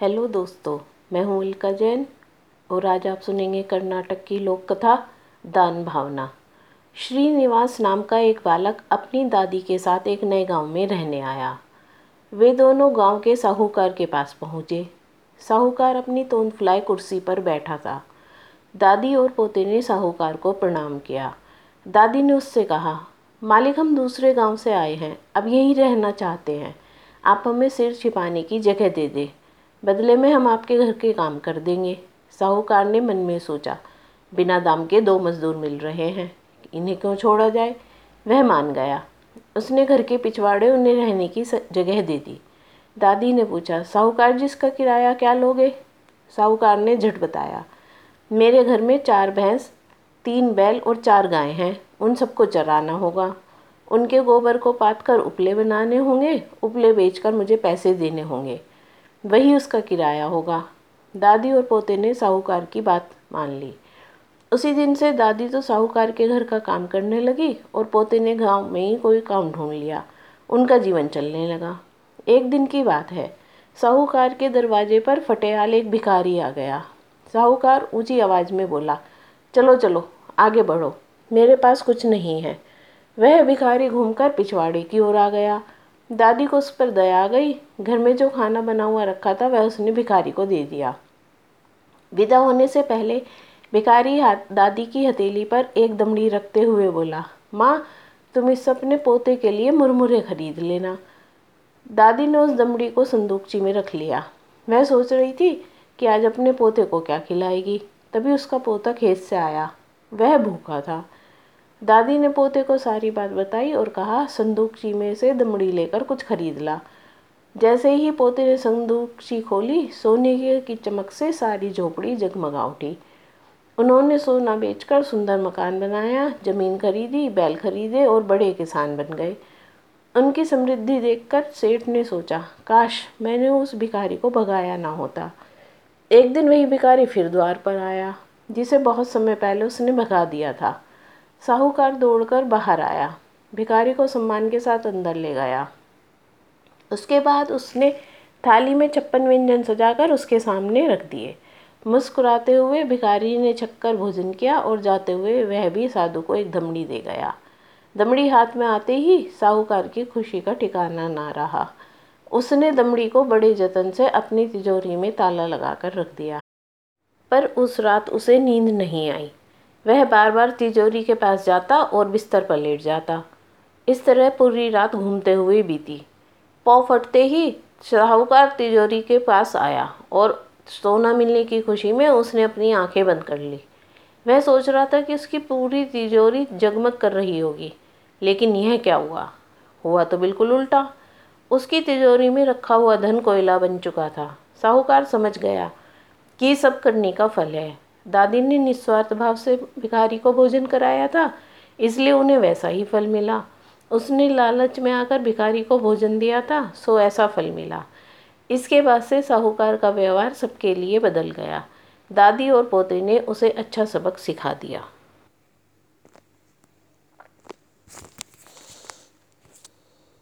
Hello दोस्तों, मैं हूँ उल्का जैन और आज आप सुनेंगे कर्नाटक की लोक कथा दान भावना। श्रीनिवास नाम का एक बालक अपनी दादी के साथ एक नए गाँव में रहने आया। वे दोनों गाँव के साहूकार के पास पहुँचे। साहूकार अपनी तोंदफुलाई कुर्सी पर बैठा था। दादी और पोते ने साहूकार को प्रणाम किया। दादी ने उससे कहा, मालिक, हम दूसरे गाँव से आए हैं। अब यहीं रहना चाहते हैं। आप हमें सिर छिपाने की जगह दे दें। बदले में हम आपके घर के काम कर देंगे। साहूकार ने मन में सोचा, बिना दाम के दो मजदूर मिल रहे हैं, इन्हें क्यों छोड़ा जाए? वह मान गया। उसने घर के पिछवाड़े उन्हें रहने की जगह दे दी। दादी ने पूछा, साहूकार जिसका किराया क्या लोगे? साहूकार ने झट बताया, मेरे घर में चार भैंस, तीन बैल और चार गाय हैं, उन सबको चराना होगा। उनके गोबर को पात कर उपले बनाने होंगे, उपले बेचकर मुझे पैसे देने होंगे। वही उसका किराया होगा। दादी और पोते ने साहूकार की बात मान ली। उसी दिन से दादी तो साहूकार के घर का काम करने लगी और पोते ने गाँव में ही कोई काम ढूंढ लिया। उनका जीवन चलने लगा। एक दिन की बात है। साहूकार के दरवाजे पर फटेहाल एक भिखारी आ गया। साहूकार ऊँची आवाज़ में बोला, चलो चलो, आगे बढ़ो। मेरे पास कुछ नहीं है। वह भिखारी घूमकर पिछवाड़े की ओर आ गया। दादी को उस पर दया आ गई। घर में जो खाना बना हुआ रखा था, वह उसने भिखारी को दे दिया। विदा होने से पहले भिखारी हाथ, दादी की हथेली पर एक दमड़ी रखते हुए बोला, माँ, तुम इस अपने पोते के लिए मुरमुरे खरीद लेना। दादी ने उस दमड़ी को संदूकची में रख लिया। वह सोच रही थी कि आज अपने पोते को क्या खिलाएगी। तभी उसका पोता खेत से आया। वह भूखा था। दादी ने पोते को सारी बात बताई और कहा संदूकची में से दमड़ी लेकर कुछ खरीद ला। जैसे ही पोते ने संदूकची खोली, सोने की चमक से सारी झोपड़ी जगमगा उठी। उन्होंने सोना बेचकर सुंदर मकान बनाया, ज़मीन खरीदी, बैल खरीदे और बड़े किसान बन गए। उनकी समृद्धि देखकर सेठ ने सोचा, काश मैंने उस भिखारी को भगाया ना होता। एक दिन वही भिखारी फिर द्वार पर आया, जिसे बहुत समय पहले उसने भगा दिया था। साहूकार दौड़कर बाहर आया। भिखारी को सम्मान के साथ अंदर ले गया। उसके बाद उसने थाली में छप्पन व्यंजन सजाकर उसके सामने रख दिए। मुस्कुराते हुए भिखारी ने छक्कर भोजन किया और जाते हुए वह भी साधु को एक दमड़ी दे गया। दमड़ी हाथ में आते ही साहूकार की खुशी का ठिकाना ना रहा। उसने दमड़ी को बड़े जतन से अपनी तिजोरी में ताला लगाकर रख दिया। पर उस रात उसे नींद नहीं आई। वह बार बार तिजोरी के पास जाता और बिस्तर पर लेट जाता। इस तरह पूरी रात घूमते हुए बीती। पौ फटते ही साहूकार तिजोरी के पास आया और सोना मिलने की खुशी में उसने अपनी आँखें बंद कर ली। वह सोच रहा था कि उसकी पूरी तिजोरी जगमग कर रही होगी, लेकिन यह क्या हुआ? हुआ तो बिल्कुल उल्टा। उसकी तिजोरी में रखा हुआ धन कोयला बन चुका था। साहूकार समझ गया कि सब करने का फल है। दादी ने निस्वार्थ भाव से भिखारी को भोजन कराया था, इसलिए उन्हें वैसा ही फल मिला। उसने लालच में आकर भिखारी को भोजन दिया था, सो ऐसा फल मिला। इसके बाद से साहूकार का व्यवहार सबके लिए बदल गया। दादी और पोते ने उसे अच्छा सबक सिखा दिया।